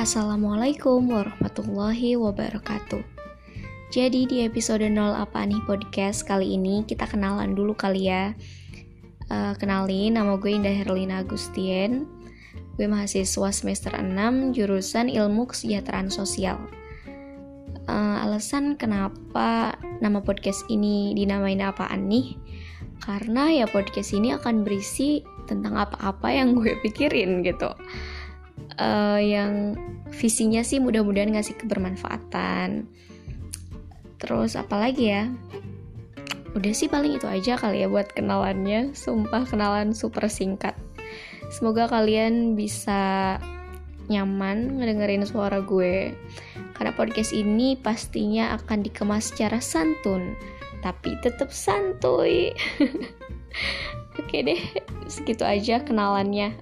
Assalamualaikum warahmatullahi wabarakatuh. Jadi di episode 0 apa nih podcast kali ini kita kenalan dulu kali ya. Uh, kenalin nama gue Indah Herlina Agustien. Gue mahasiswa semester 6 jurusan Ilmu Kesejahteraan Sosial. Uh, alasan kenapa nama podcast ini dinamain apaan nih? Karena ya podcast ini akan berisi tentang apa-apa yang gue pikirin gitu uh, yang visinya sih mudah-mudahan ngasih kebermanfaatan. Terus apalagi ya? Udah sih paling itu aja kali ya buat kenalannya. Sumpah kenalan super singkat. Semoga kalian bisa nyaman ngedengerin suara gue. Karena podcast ini pastinya akan dikemas secara santun. Tapi tetap santuy. Oke deh segitu aja kenalannya